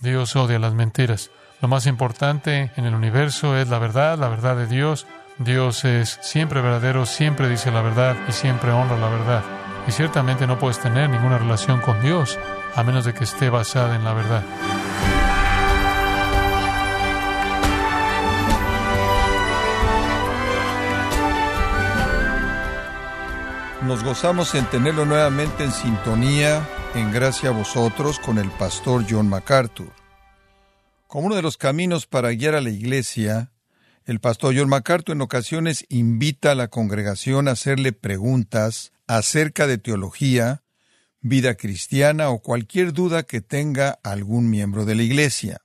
Dios odia las mentiras. Lo más importante en el universo es la verdad, la verdad de Dios. Dios es siempre verdadero, siempre dice la verdad y siempre honra la verdad. Y ciertamente no puedes tener ninguna relación con Dios a menos de que esté basada en la verdad. Nos gozamos en tenerlo nuevamente en sintonía, en gracia a vosotros, con el pastor John MacArthur. Como uno de los caminos para guiar a la iglesia, el pastor John MacArthur en ocasiones invita a la congregación a hacerle preguntas acerca de teología, vida cristiana o cualquier duda que tenga algún miembro de la iglesia.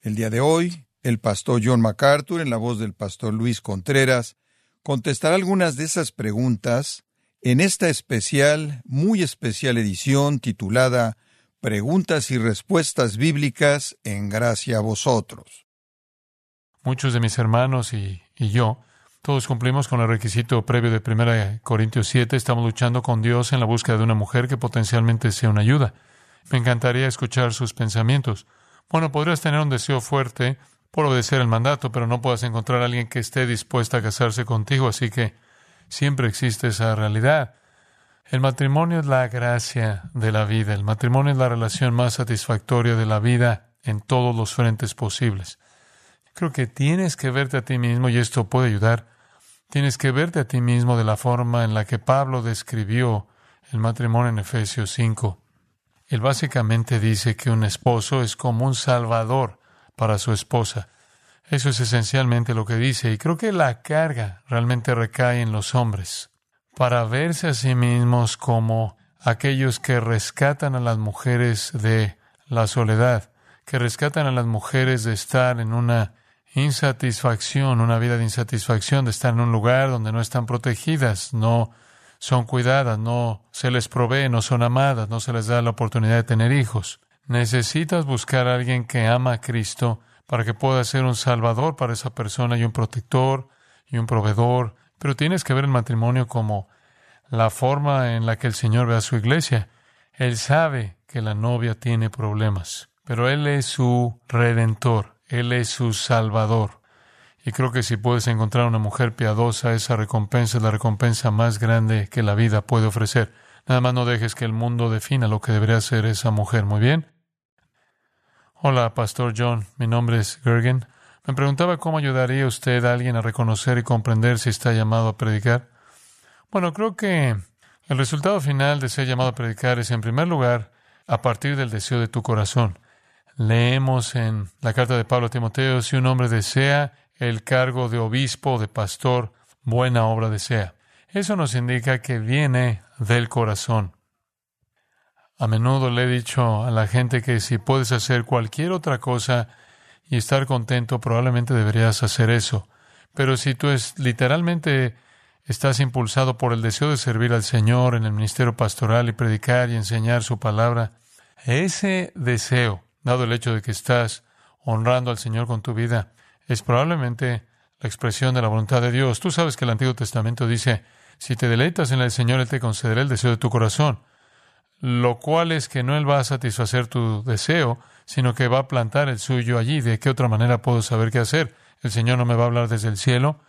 El día de hoy, el pastor John MacArthur, en la voz del pastor Luis Contreras, contestará algunas de esas preguntas en esta especial, muy especial edición titulada Preguntas y Respuestas Bíblicas en Gracia a Vosotros. Muchos de mis hermanos y, yo, todos cumplimos con el requisito previo de 1 Corintios 7, estamos luchando con Dios en la búsqueda de una mujer que potencialmente sea una ayuda. Me encantaría escuchar sus pensamientos. Bueno, podrías tener un deseo fuerte por obedecer el mandato, pero no puedas encontrar a alguien que esté dispuesta a casarse contigo, así que Siempre existe esa realidad. El matrimonio es la gracia de la vida. El matrimonio es la relación más satisfactoria de la vida en todos los frentes posibles. Creo que tienes que verte a ti mismo, y esto puede ayudar, tienes que verte a ti mismo de la forma en la que Pablo describió el matrimonio en Efesios 5. Él básicamente dice que un esposo es como un salvador para su esposa. Eso es esencialmente lo que dice, y creo que la carga realmente recae en los hombres, para verse a sí mismos como aquellos que rescatan a las mujeres de la soledad, que rescatan a las mujeres de estar en una insatisfacción, una vida de insatisfacción, de estar en un lugar donde no están protegidas, no son cuidadas, no se les provee, no son amadas, no se les da la oportunidad de tener hijos. Necesitas buscar a alguien que ama a Cristo, para que pueda ser un salvador para esa persona y un protector y un proveedor. Pero tienes que ver el matrimonio como la forma en la que el Señor ve a su iglesia. Él sabe que la novia tiene problemas, pero Él es su redentor, Él es su salvador. Y creo que si puedes encontrar una mujer piadosa, esa recompensa es la recompensa más grande que la vida puede ofrecer. Nada más no dejes que el mundo defina lo que debería ser esa mujer. Muy bien. Hola, Pastor John. Mi nombre es Gergen. Me preguntaba cómo ayudaría usted a alguien a reconocer y comprender si está llamado a predicar. Bueno, creo que el resultado final de ser llamado a predicar es, en primer lugar, a partir del deseo de tu corazón. Leemos en la carta de Pablo a Timoteo, si un hombre desea el cargo de obispo o de pastor, buena obra desea. Eso nos indica que viene del corazón. A menudo le he dicho a la gente que si puedes hacer cualquier otra cosa y estar contento, probablemente deberías hacer eso. Pero si tú es literalmente estás impulsado por el deseo de servir al Señor en el ministerio pastoral y predicar y enseñar su palabra, ese deseo, dado el hecho de que estás honrando al Señor con tu vida, es probablemente la expresión de la voluntad de Dios. Tú sabes que el Antiguo Testamento dice, si te deleitas en el Señor, Él te concederá el deseo de tu corazón lo cual es que no Él va a satisfacer tu deseo, sino que va a plantar el suyo allí. ¿De qué otra manera puedo saber qué hacer? El Señor no me va a hablar desde el cielo,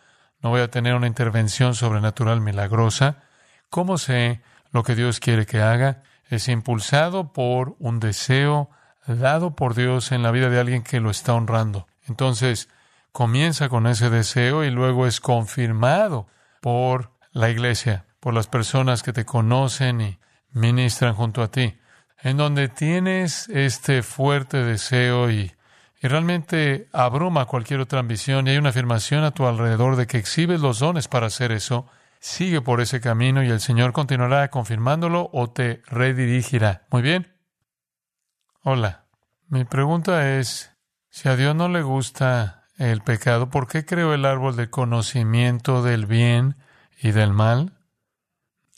no voy a tener una intervención sobrenatural milagrosa. ¿Cómo sé lo que Dios quiere que haga? Es impulsado por un deseo dado por Dios en la vida de alguien que lo está honrando. Entonces, comienza con ese deseo y luego es confirmado por la iglesia, por las personas que te conocen y ministran junto a ti, en donde tienes este fuerte deseo y, realmente abruma cualquier otra ambición y hay una afirmación a tu alrededor de que exhibes los dones para hacer eso, sigue por ese camino y el Señor continuará confirmándolo o te redirigirá. Muy bien. Hola. Mi pregunta es, si a Dios no le gusta el pecado, ¿por qué creó el árbol de conocimiento del bien y del mal?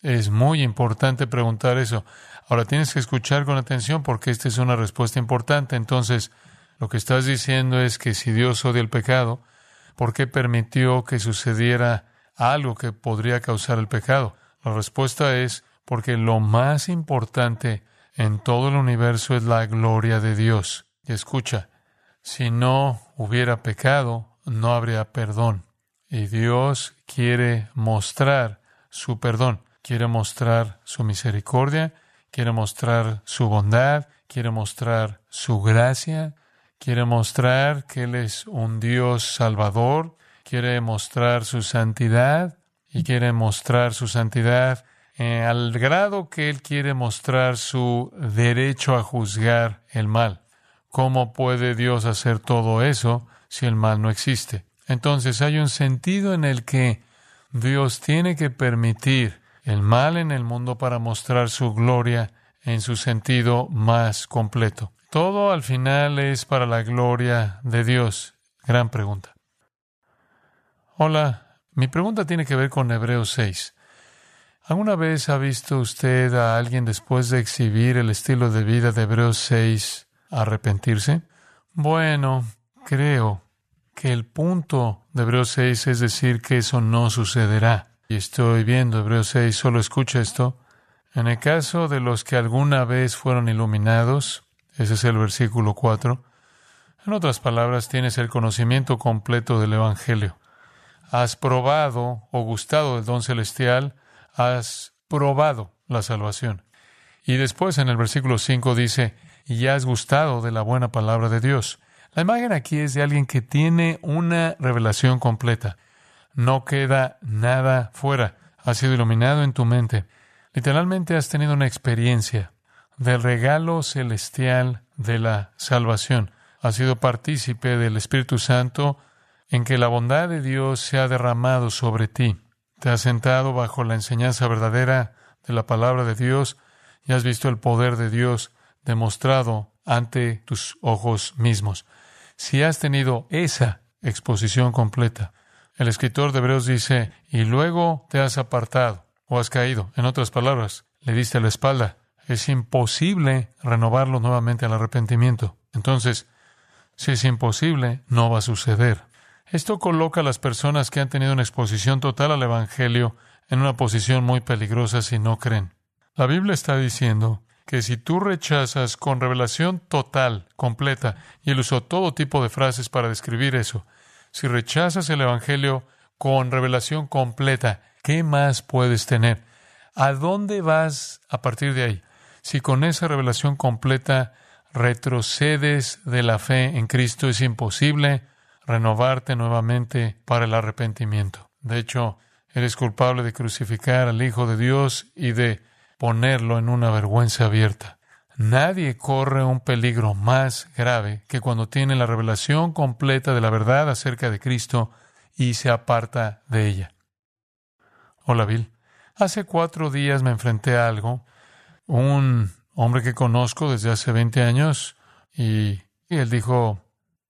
Es muy importante preguntar eso. Ahora tienes que escuchar con atención porque esta es una respuesta importante. Entonces, lo que estás diciendo es que si Dios odia el pecado, ¿por qué permitió que sucediera algo que podría causar el pecado? La respuesta es porque lo más importante en todo el universo es la gloria de Dios. Y escucha, si no hubiera pecado, no habría perdón. Y Dios quiere mostrar su perdón, quiere mostrar su misericordia, quiere mostrar su bondad, quiere mostrar su gracia, quiere mostrar que Él es un Dios salvador, quiere mostrar su santidad y quiere mostrar su santidad eh, al grado que Él quiere mostrar su derecho a juzgar el mal. ¿Cómo puede Dios hacer todo eso si el mal no existe? Entonces hay un sentido en el que Dios tiene que permitir el mal en el mundo para mostrar su gloria en su sentido más completo. Todo al final es para la gloria de Dios. Gran pregunta. Hola, mi pregunta tiene que ver con Hebreos 6. ¿Alguna vez ha visto usted a alguien después de exhibir el estilo de vida de Hebreos 6 arrepentirse? Bueno, creo que el punto de Hebreos 6 es decir que eso no sucederá. Estoy viendo Hebreos 6, solo escucha esto. En el caso de los que alguna vez fueron iluminados, ese es el versículo 4, en otras palabras, tienes el conocimiento completo del Evangelio. Has probado o gustado del don celestial, has probado la salvación. Y después en el versículo 5 dice, y has gustado de la buena palabra de Dios. La imagen aquí es de alguien que tiene una revelación completa. No queda nada fuera. Ha sido iluminado en tu mente. Literalmente has tenido una experiencia del regalo celestial de la salvación. Has sido partícipe del Espíritu Santo en que la bondad de Dios se ha derramado sobre ti. Te has sentado bajo la enseñanza verdadera de la palabra de Dios y has visto el poder de Dios demostrado ante tus ojos mismos. Si has tenido esa exposición completa, el escritor de Hebreos dice, y luego te has apartado o has caído. En otras palabras, le diste la espalda. Es imposible renovarlo nuevamente al arrepentimiento. Entonces, si es imposible, no va a suceder. Esto coloca a las personas que han tenido una exposición total al Evangelio en una posición muy peligrosa si no creen. La Biblia está diciendo que si tú rechazas con revelación total, completa, y él usó todo tipo de frases para describir eso, si rechazas el Evangelio con revelación completa, ¿qué más puedes tener? ¿A dónde vas a partir de ahí? Si con esa revelación completa retrocedes de la fe en Cristo, es imposible renovarte nuevamente para el arrepentimiento. De hecho, eres culpable de crucificar al Hijo de Dios y de ponerlo en una vergüenza abierta. Nadie corre un peligro más grave que cuando tiene la revelación completa de la verdad acerca de Cristo y se aparta de ella. Hola Bill. Hace cuatro días me enfrenté a algo. Un hombre que conozco desde hace 20 años y, y él dijo,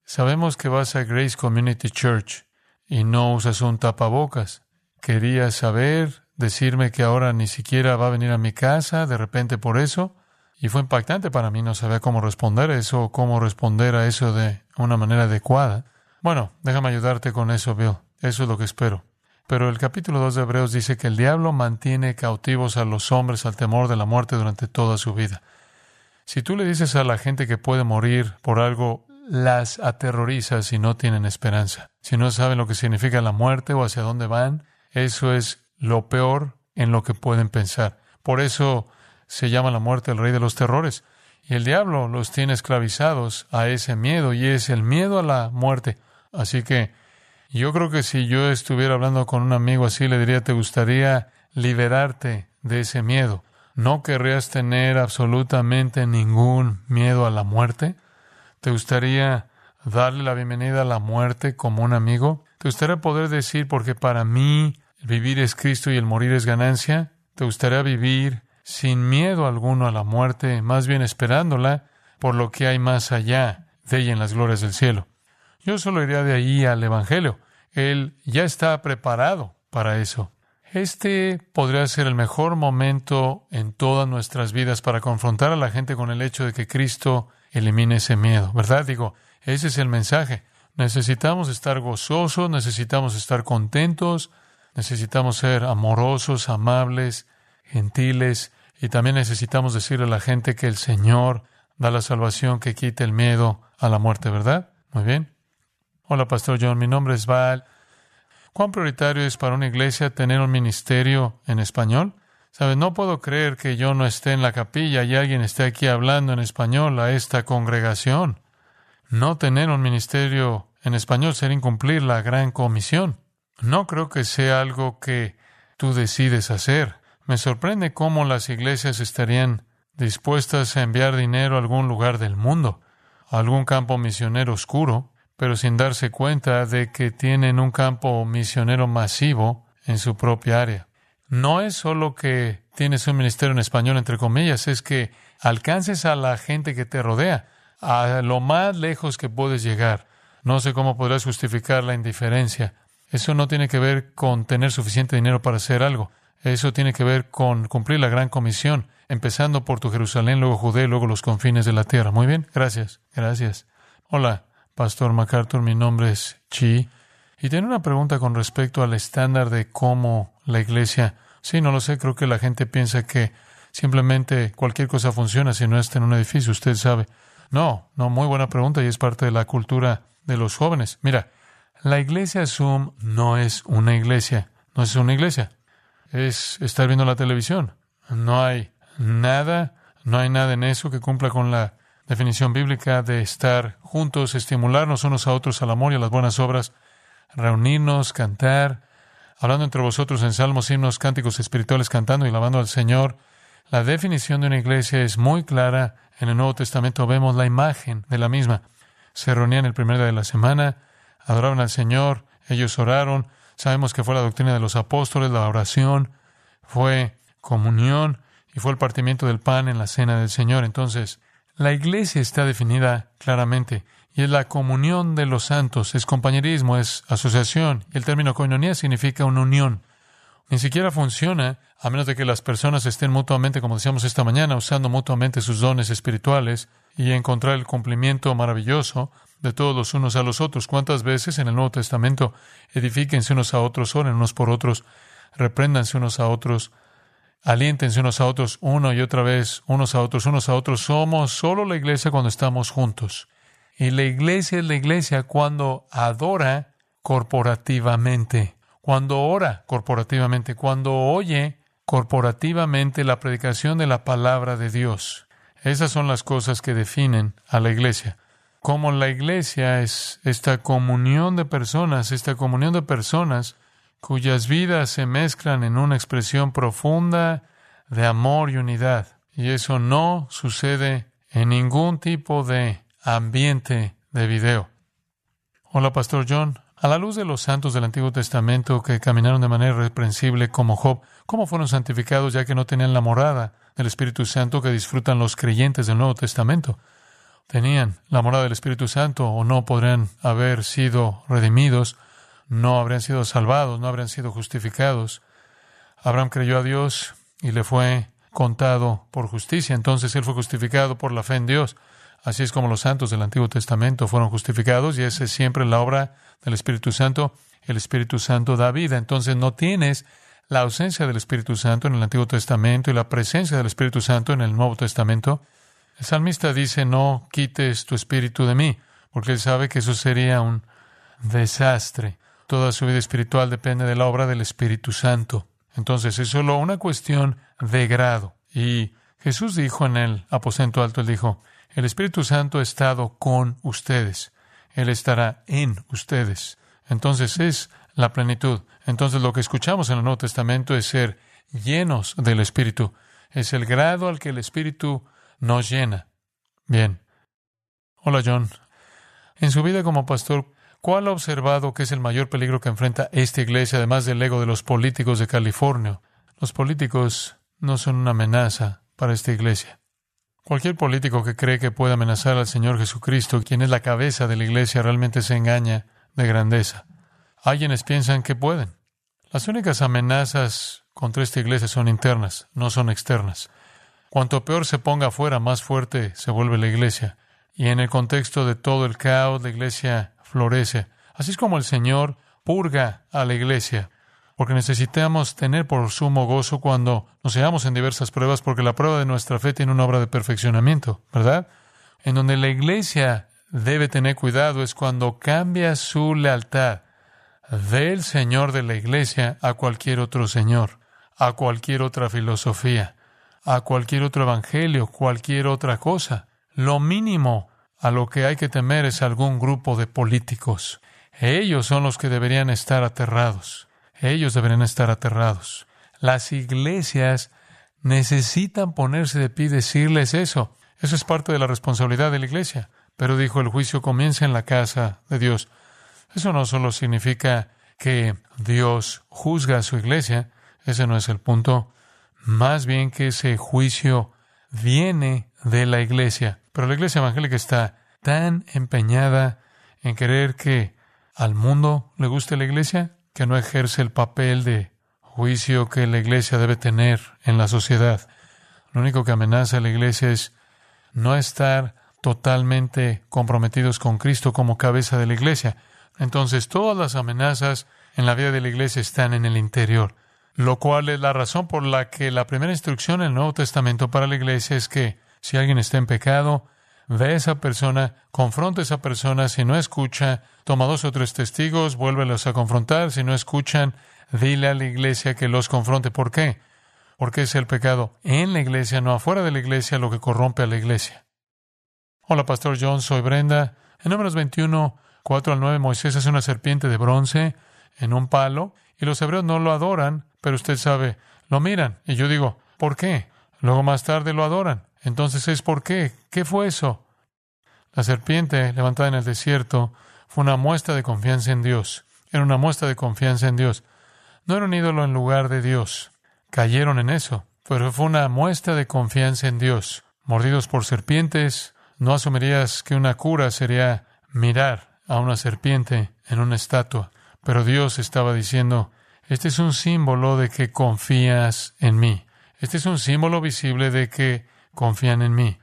sabemos que vas a Grace Community Church y no usas un tapabocas. Quería saber, decirme que ahora ni siquiera va a venir a mi casa de repente por eso. Y fue impactante para mí, no sabía cómo responder a eso, cómo responder a eso de una manera adecuada. Bueno, déjame ayudarte con eso, Bill. Eso es lo que espero. Pero el capítulo 2 de Hebreos dice que el diablo mantiene cautivos a los hombres al temor de la muerte durante toda su vida. Si tú le dices a la gente que puede morir por algo, las aterrorizas y no tienen esperanza. Si no saben lo que significa la muerte o hacia dónde van, eso es lo peor en lo que pueden pensar. Por eso se llama la muerte el rey de los terrores. Y el diablo los tiene esclavizados a ese miedo y es el miedo a la muerte. Así que yo creo que si yo estuviera hablando con un amigo así, le diría, ¿te gustaría liberarte de ese miedo? ¿No querrías tener absolutamente ningún miedo a la muerte? ¿Te gustaría darle la bienvenida a la muerte como un amigo? ¿Te gustaría poder decir, porque para mí vivir es Cristo y el morir es ganancia? ¿Te gustaría vivir sin miedo alguno a la muerte, más bien esperándola por lo que hay más allá de ella en las glorias del cielo. Yo solo iría de ahí al Evangelio. Él ya está preparado para eso. Este podría ser el mejor momento en todas nuestras vidas para confrontar a la gente con el hecho de que Cristo elimine ese miedo, ¿verdad? Digo, ese es el mensaje. Necesitamos estar gozosos, necesitamos estar contentos, necesitamos ser amorosos, amables, gentiles, y también necesitamos decirle a la gente que el Señor da la salvación que quite el miedo a la muerte, ¿verdad? Muy bien. Hola, Pastor John, mi nombre es Val. ¿Cuán prioritario es para una iglesia tener un ministerio en español? Sabes, no puedo creer que yo no esté en la capilla y alguien esté aquí hablando en español a esta congregación. No tener un ministerio en español sería incumplir la gran comisión. No creo que sea algo que tú decides hacer. Me sorprende cómo las iglesias estarían dispuestas a enviar dinero a algún lugar del mundo, a algún campo misionero oscuro, pero sin darse cuenta de que tienen un campo misionero masivo en su propia área no es solo que tienes un ministerio en español, entre comillas, es que alcances a la gente que te rodea, a lo más lejos que puedes llegar. No sé cómo podrás justificar la indiferencia. Eso no tiene que ver con tener suficiente dinero para hacer algo. Eso tiene que ver con cumplir la gran comisión, empezando por tu Jerusalén, luego Judea, luego los confines de la tierra. Muy bien, gracias, gracias. Hola, Pastor MacArthur, mi nombre es Chi. Y tengo una pregunta con respecto al estándar de cómo la iglesia Sí, no lo sé. Creo que la gente piensa que simplemente cualquier cosa funciona si no está en un edificio. Usted sabe. No, no, muy buena pregunta y es parte de la cultura de los jóvenes. Mira, la iglesia Zoom no es una iglesia. No es una iglesia. Es estar viendo la televisión. No hay nada, no hay nada en eso que cumpla con la definición bíblica de estar juntos, estimularnos unos a otros al amor y a las buenas obras, reunirnos, cantar, hablando entre vosotros en salmos, himnos, cánticos espirituales, cantando y alabando al Señor. La definición de una iglesia es muy clara. En el Nuevo Testamento vemos la imagen de la misma. Se reunían el primer día de la semana, adoraban al Señor, ellos oraron. Sabemos que fue la doctrina de los apóstoles, la oración, fue comunión y fue el partimiento del pan en la cena del Señor. Entonces, la iglesia está definida claramente y es la comunión de los santos, es compañerismo, es asociación. Y el término coinonía significa una unión. Ni siquiera funciona a menos de que las personas estén mutuamente, como decíamos esta mañana, usando mutuamente sus dones espirituales y encontrar el cumplimiento maravilloso de todos los unos a los otros. ¿Cuántas veces en el Nuevo Testamento edifíquense unos a otros, oren unos por otros, repréndanse unos a otros, aliéntense unos a otros, uno y otra vez, unos a otros, unos a otros? Somos solo la iglesia cuando estamos juntos. Y la iglesia es la iglesia cuando adora corporativamente, cuando ora corporativamente, cuando oye corporativamente la predicación de la palabra de Dios. Esas son las cosas que definen a la iglesia. Como la iglesia es esta comunión de personas, esta comunión de personas cuyas vidas se mezclan en una expresión profunda de amor y unidad. Y eso no sucede en ningún tipo de ambiente de video. Hola, Pastor John. A la luz de los santos del Antiguo Testamento que caminaron de manera irreprensible como Job, ¿cómo fueron santificados ya que no tenían la morada del Espíritu Santo que disfrutan los creyentes del Nuevo Testamento? Tenían la morada del Espíritu Santo o no podrían haber sido redimidos, no habrían sido salvados, no habrían sido justificados. Abraham creyó a Dios y le fue contado por justicia, entonces él fue justificado por la fe en Dios. Así es como los santos del Antiguo Testamento fueron justificados y esa es siempre la obra del Espíritu Santo. El Espíritu Santo da vida. Entonces no tienes la ausencia del Espíritu Santo en el Antiguo Testamento y la presencia del Espíritu Santo en el Nuevo Testamento. El salmista dice, no quites tu espíritu de mí, porque él sabe que eso sería un desastre. Toda su vida espiritual depende de la obra del Espíritu Santo. Entonces es solo una cuestión de grado. Y Jesús dijo en el aposento alto, él dijo, el Espíritu Santo ha estado con ustedes. Él estará en ustedes. Entonces es la plenitud. Entonces lo que escuchamos en el Nuevo Testamento es ser llenos del Espíritu. Es el grado al que el Espíritu nos llena. Bien. Hola John. En su vida como pastor, ¿cuál ha observado que es el mayor peligro que enfrenta esta iglesia, además del ego de los políticos de California? Los políticos no son una amenaza para esta iglesia. Cualquier político que cree que puede amenazar al Señor Jesucristo, quien es la cabeza de la iglesia, realmente se engaña de grandeza. Alguienes piensan que pueden. Las únicas amenazas contra esta iglesia son internas, no son externas. Cuanto peor se ponga afuera, más fuerte se vuelve la iglesia. Y en el contexto de todo el caos, la iglesia florece. Así es como el Señor purga a la iglesia porque necesitamos tener por sumo gozo cuando nos hallamos en diversas pruebas, porque la prueba de nuestra fe tiene una obra de perfeccionamiento, ¿verdad? En donde la iglesia debe tener cuidado es cuando cambia su lealtad del Señor de la iglesia a cualquier otro Señor, a cualquier otra filosofía, a cualquier otro evangelio, cualquier otra cosa. Lo mínimo a lo que hay que temer es algún grupo de políticos. Ellos son los que deberían estar aterrados. Ellos deberían estar aterrados. Las iglesias necesitan ponerse de pie y decirles eso. Eso es parte de la responsabilidad de la iglesia. Pero dijo, el juicio comienza en la casa de Dios. Eso no solo significa que Dios juzga a su iglesia, ese no es el punto, más bien que ese juicio viene de la iglesia. Pero la iglesia evangélica está tan empeñada en querer que al mundo le guste la iglesia que no ejerce el papel de juicio que la iglesia debe tener en la sociedad. Lo único que amenaza a la iglesia es no estar totalmente comprometidos con Cristo como cabeza de la iglesia. Entonces todas las amenazas en la vida de la iglesia están en el interior, lo cual es la razón por la que la primera instrucción en el Nuevo Testamento para la iglesia es que si alguien está en pecado, ve a esa persona, confronta a esa persona, si no escucha, toma dos o tres testigos, vuélvelos a confrontar, si no escuchan, dile a la iglesia que los confronte. ¿Por qué? Porque es el pecado en la iglesia, no afuera de la iglesia, lo que corrompe a la iglesia. Hola, Pastor John, soy Brenda. En números 21, 4 al 9, Moisés hace una serpiente de bronce en un palo y los hebreos no lo adoran, pero usted sabe, lo miran. Y yo digo, ¿por qué? Luego más tarde lo adoran. Entonces es ¿por qué? ¿Qué fue eso? La serpiente levantada en el desierto fue una muestra de confianza en Dios. Era una muestra de confianza en Dios. No era un ídolo en lugar de Dios. Cayeron en eso, pero fue una muestra de confianza en Dios. Mordidos por serpientes, no asumirías que una cura sería mirar a una serpiente en una estatua. Pero Dios estaba diciendo, este es un símbolo de que confías en mí. Este es un símbolo visible de que confían en mí.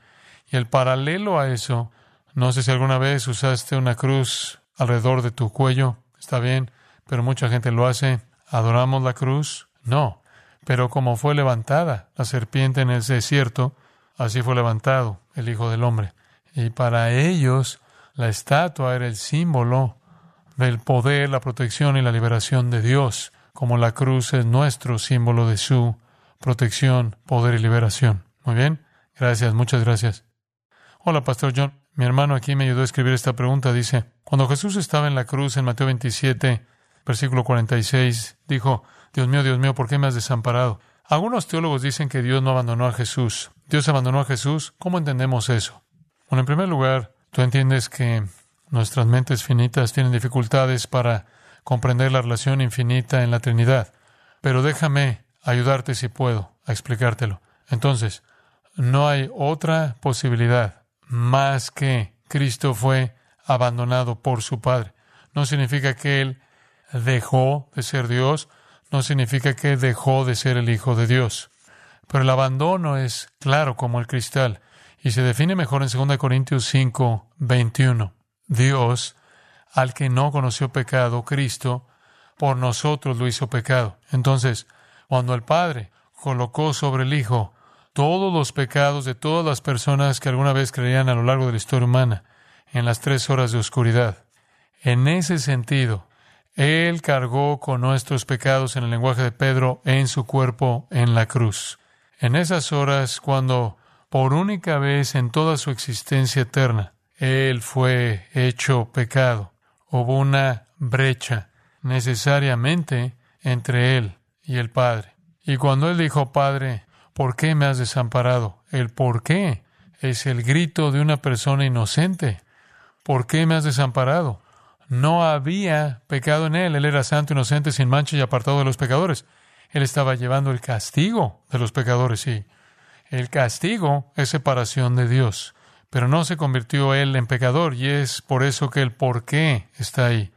Y el paralelo a eso, no sé si alguna vez usaste una cruz alrededor de tu cuello, está bien, pero mucha gente lo hace. ¿Adoramos la cruz? No. Pero como fue levantada la serpiente en el desierto, así fue levantado el Hijo del Hombre. Y para ellos la estatua era el símbolo del poder, la protección y la liberación de Dios, como la cruz es nuestro símbolo de su protección, poder y liberación. Muy bien, gracias, muchas gracias. Hola, Pastor John. Mi hermano aquí me ayudó a escribir esta pregunta. Dice, cuando Jesús estaba en la cruz en Mateo 27, versículo 46, dijo, Dios mío, Dios mío, ¿por qué me has desamparado? Algunos teólogos dicen que Dios no abandonó a Jesús. ¿Dios abandonó a Jesús? ¿Cómo entendemos eso? Bueno, en primer lugar, tú entiendes que Nuestras mentes finitas tienen dificultades para comprender la relación infinita en la Trinidad. Pero déjame ayudarte si puedo a explicártelo. Entonces, no hay otra posibilidad más que Cristo fue abandonado por su Padre. No significa que Él dejó de ser Dios, no significa que dejó de ser el Hijo de Dios. Pero el abandono es claro como el cristal y se define mejor en 2 Corintios 5, 21. Dios, al que no conoció pecado, Cristo, por nosotros lo hizo pecado. Entonces, cuando el Padre colocó sobre el Hijo todos los pecados de todas las personas que alguna vez creían a lo largo de la historia humana, en las tres horas de oscuridad, en ese sentido, Él cargó con nuestros pecados en el lenguaje de Pedro en su cuerpo en la cruz. En esas horas, cuando por única vez en toda su existencia eterna, él fue hecho pecado. Hubo una brecha necesariamente entre Él y el Padre. Y cuando Él dijo, Padre, ¿por qué me has desamparado? El por qué es el grito de una persona inocente. ¿Por qué me has desamparado? No había pecado en Él. Él era santo, inocente, sin mancha y apartado de los pecadores. Él estaba llevando el castigo de los pecadores, sí. El castigo es separación de Dios pero no se convirtió él en pecador y es por eso que el por qué está ahí.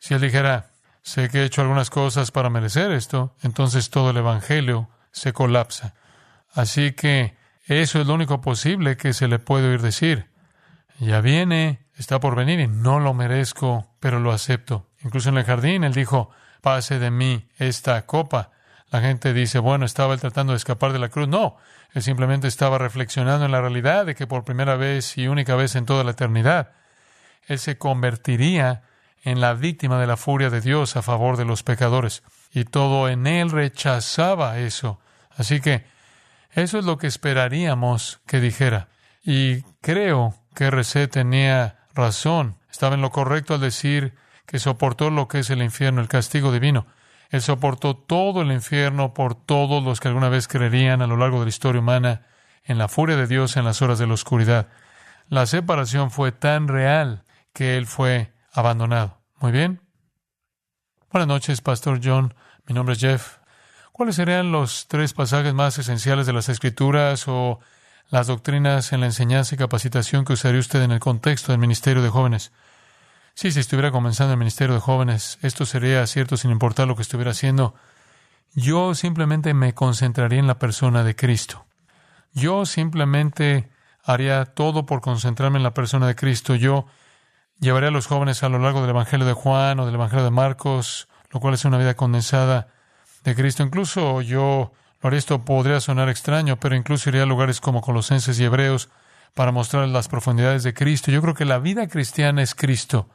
Si él dijera, sé que he hecho algunas cosas para merecer esto, entonces todo el Evangelio se colapsa. Así que eso es lo único posible que se le puede oír decir. Ya viene, está por venir y no lo merezco, pero lo acepto. Incluso en el jardín él dijo, pase de mí esta copa. La gente dice, bueno, estaba él tratando de escapar de la cruz. No, él simplemente estaba reflexionando en la realidad de que por primera vez y única vez en toda la eternidad, él se convertiría en la víctima de la furia de Dios a favor de los pecadores. Y todo en él rechazaba eso. Así que eso es lo que esperaríamos que dijera. Y creo que RC tenía razón. Estaba en lo correcto al decir que soportó lo que es el infierno, el castigo divino. Él soportó todo el infierno por todos los que alguna vez creerían a lo largo de la historia humana en la furia de Dios en las horas de la oscuridad. La separación fue tan real que él fue abandonado. Muy bien. Buenas noches, Pastor John. Mi nombre es Jeff. ¿Cuáles serían los tres pasajes más esenciales de las Escrituras o las doctrinas en la enseñanza y capacitación que usaría usted en el contexto del Ministerio de Jóvenes? Si estuviera comenzando el Ministerio de Jóvenes, esto sería cierto sin importar lo que estuviera haciendo. Yo simplemente me concentraría en la persona de Cristo. Yo simplemente haría todo por concentrarme en la persona de Cristo. Yo llevaría a los jóvenes a lo largo del Evangelio de Juan o del Evangelio de Marcos, lo cual es una vida condensada de Cristo. Incluso yo lo esto podría sonar extraño, pero incluso iría a lugares como Colosenses y Hebreos para mostrar las profundidades de Cristo. Yo creo que la vida cristiana es Cristo.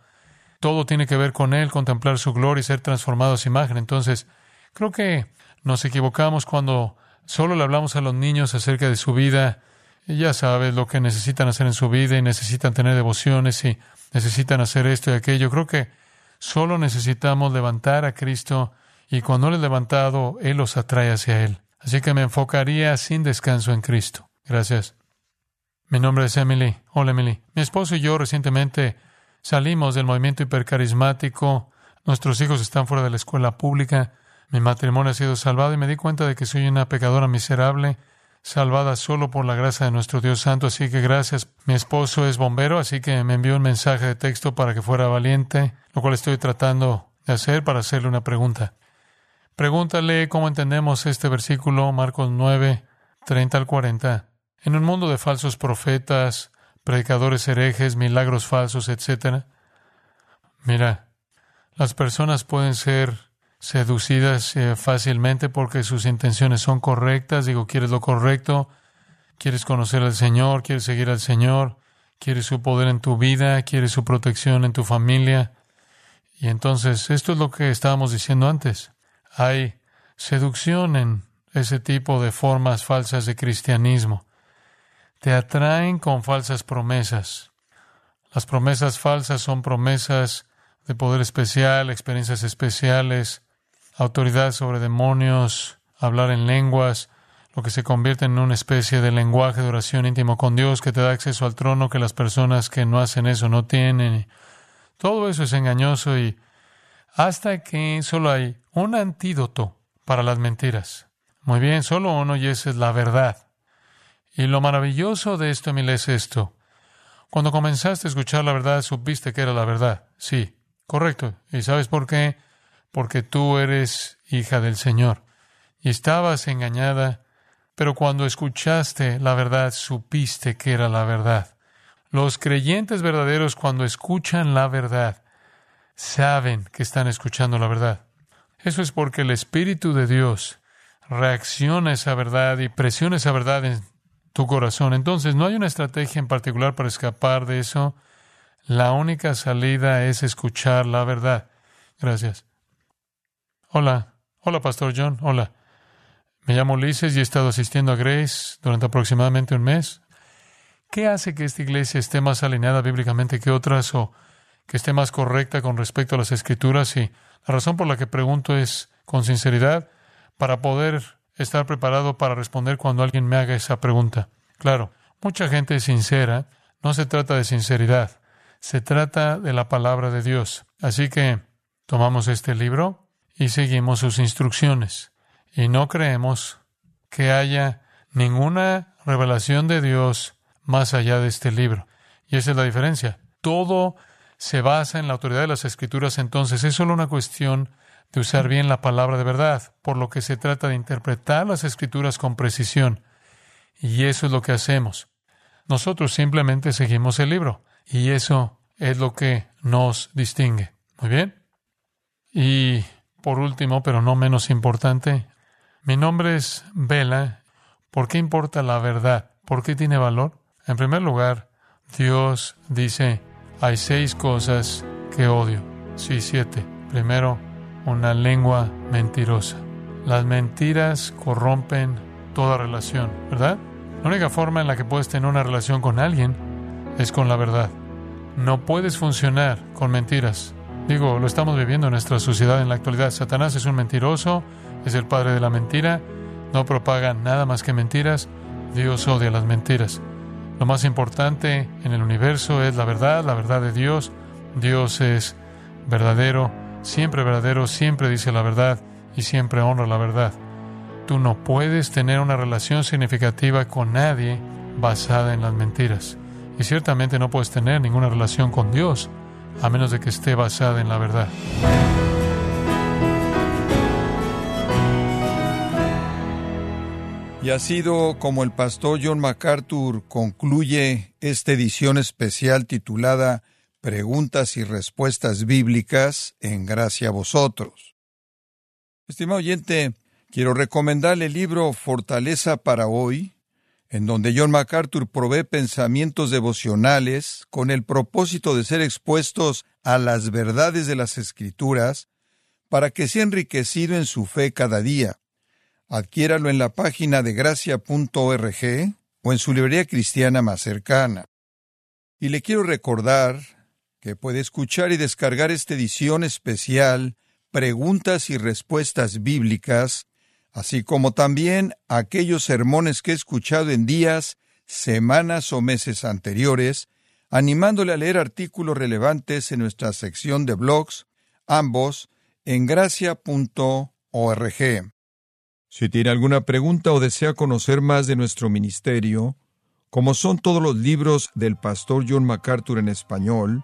Todo tiene que ver con Él, contemplar su gloria y ser transformado a su imagen. Entonces, creo que nos equivocamos cuando solo le hablamos a los niños acerca de su vida. Ya sabes lo que necesitan hacer en su vida y necesitan tener devociones y necesitan hacer esto y aquello. Creo que solo necesitamos levantar a Cristo y cuando Él es levantado, Él los atrae hacia Él. Así que me enfocaría sin descanso en Cristo. Gracias. Mi nombre es Emily. Hola, Emily. Mi esposo y yo recientemente Salimos del movimiento hipercarismático, nuestros hijos están fuera de la escuela pública, mi matrimonio ha sido salvado y me di cuenta de que soy una pecadora miserable, salvada solo por la gracia de nuestro Dios Santo. Así que gracias. Mi esposo es bombero, así que me envió un mensaje de texto para que fuera valiente, lo cual estoy tratando de hacer para hacerle una pregunta. Pregúntale cómo entendemos este versículo, Marcos 9, 30 al 40. En un mundo de falsos profetas, predicadores herejes, milagros falsos, etc. Mira, las personas pueden ser seducidas eh, fácilmente porque sus intenciones son correctas. Digo, quieres lo correcto, quieres conocer al Señor, quieres seguir al Señor, quieres su poder en tu vida, quieres su protección en tu familia. Y entonces, esto es lo que estábamos diciendo antes. Hay seducción en ese tipo de formas falsas de cristianismo te atraen con falsas promesas. Las promesas falsas son promesas de poder especial, experiencias especiales, autoridad sobre demonios, hablar en lenguas, lo que se convierte en una especie de lenguaje de oración íntimo con Dios que te da acceso al trono que las personas que no hacen eso no tienen. Todo eso es engañoso y hasta que solo hay un antídoto para las mentiras. Muy bien, solo uno y esa es la verdad. Y lo maravilloso de esto, Emil, es esto. Cuando comenzaste a escuchar la verdad, supiste que era la verdad. Sí, correcto. ¿Y sabes por qué? Porque tú eres hija del Señor. Y estabas engañada, pero cuando escuchaste la verdad, supiste que era la verdad. Los creyentes verdaderos, cuando escuchan la verdad, saben que están escuchando la verdad. Eso es porque el Espíritu de Dios reacciona a esa verdad y presiona esa verdad en tu corazón. Entonces, no hay una estrategia en particular para escapar de eso. La única salida es escuchar la verdad. Gracias. Hola. Hola, Pastor John. Hola. Me llamo Ulises y he estado asistiendo a Grace durante aproximadamente un mes. ¿Qué hace que esta iglesia esté más alineada bíblicamente que otras o que esté más correcta con respecto a las escrituras? Y la razón por la que pregunto es con sinceridad para poder estar preparado para responder cuando alguien me haga esa pregunta. Claro, mucha gente es sincera, no se trata de sinceridad, se trata de la palabra de Dios. Así que tomamos este libro y seguimos sus instrucciones. Y no creemos que haya ninguna revelación de Dios más allá de este libro. Y esa es la diferencia. Todo se basa en la autoridad de las escrituras, entonces es solo una cuestión de usar bien la palabra de verdad, por lo que se trata de interpretar las escrituras con precisión. Y eso es lo que hacemos. Nosotros simplemente seguimos el libro, y eso es lo que nos distingue. Muy bien. Y por último, pero no menos importante, Mi nombre es Vela. ¿Por qué importa la verdad? ¿Por qué tiene valor? En primer lugar, Dios dice, hay seis cosas que odio. Sí, siete. Primero, una lengua mentirosa. Las mentiras corrompen toda relación, ¿verdad? La única forma en la que puedes tener una relación con alguien es con la verdad. No puedes funcionar con mentiras. Digo, lo estamos viviendo en nuestra sociedad en la actualidad. Satanás es un mentiroso, es el padre de la mentira, no propaga nada más que mentiras. Dios odia las mentiras. Lo más importante en el universo es la verdad, la verdad de Dios. Dios es verdadero, siempre verdadero, siempre dice la verdad y siempre honra la verdad. Tú no puedes tener una relación significativa con nadie basada en las mentiras. Y ciertamente no puedes tener ninguna relación con Dios a menos de que esté basada en la verdad. Y ha sido como el pastor John MacArthur concluye esta edición especial titulada Preguntas y Respuestas Bíblicas en gracia a vosotros. Estimado oyente, quiero recomendarle el libro Fortaleza para hoy, en donde John MacArthur provee pensamientos devocionales con el propósito de ser expuestos a las verdades de las Escrituras para que sea enriquecido en su fe cada día. Adquiéralo en la página de gracia.org o en su librería cristiana más cercana. Y le quiero recordar que puede escuchar y descargar esta edición especial Preguntas y Respuestas Bíblicas, así como también aquellos sermones que he escuchado en días, semanas o meses anteriores, animándole a leer artículos relevantes en nuestra sección de blogs, ambos en gracia.org. Si tiene alguna pregunta o desea conocer más de nuestro ministerio, como son todos los libros del pastor John MacArthur en español,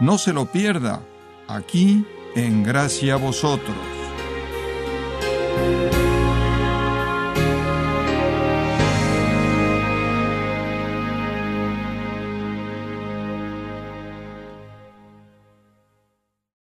No se lo pierda, aquí en Gracia a Vosotros.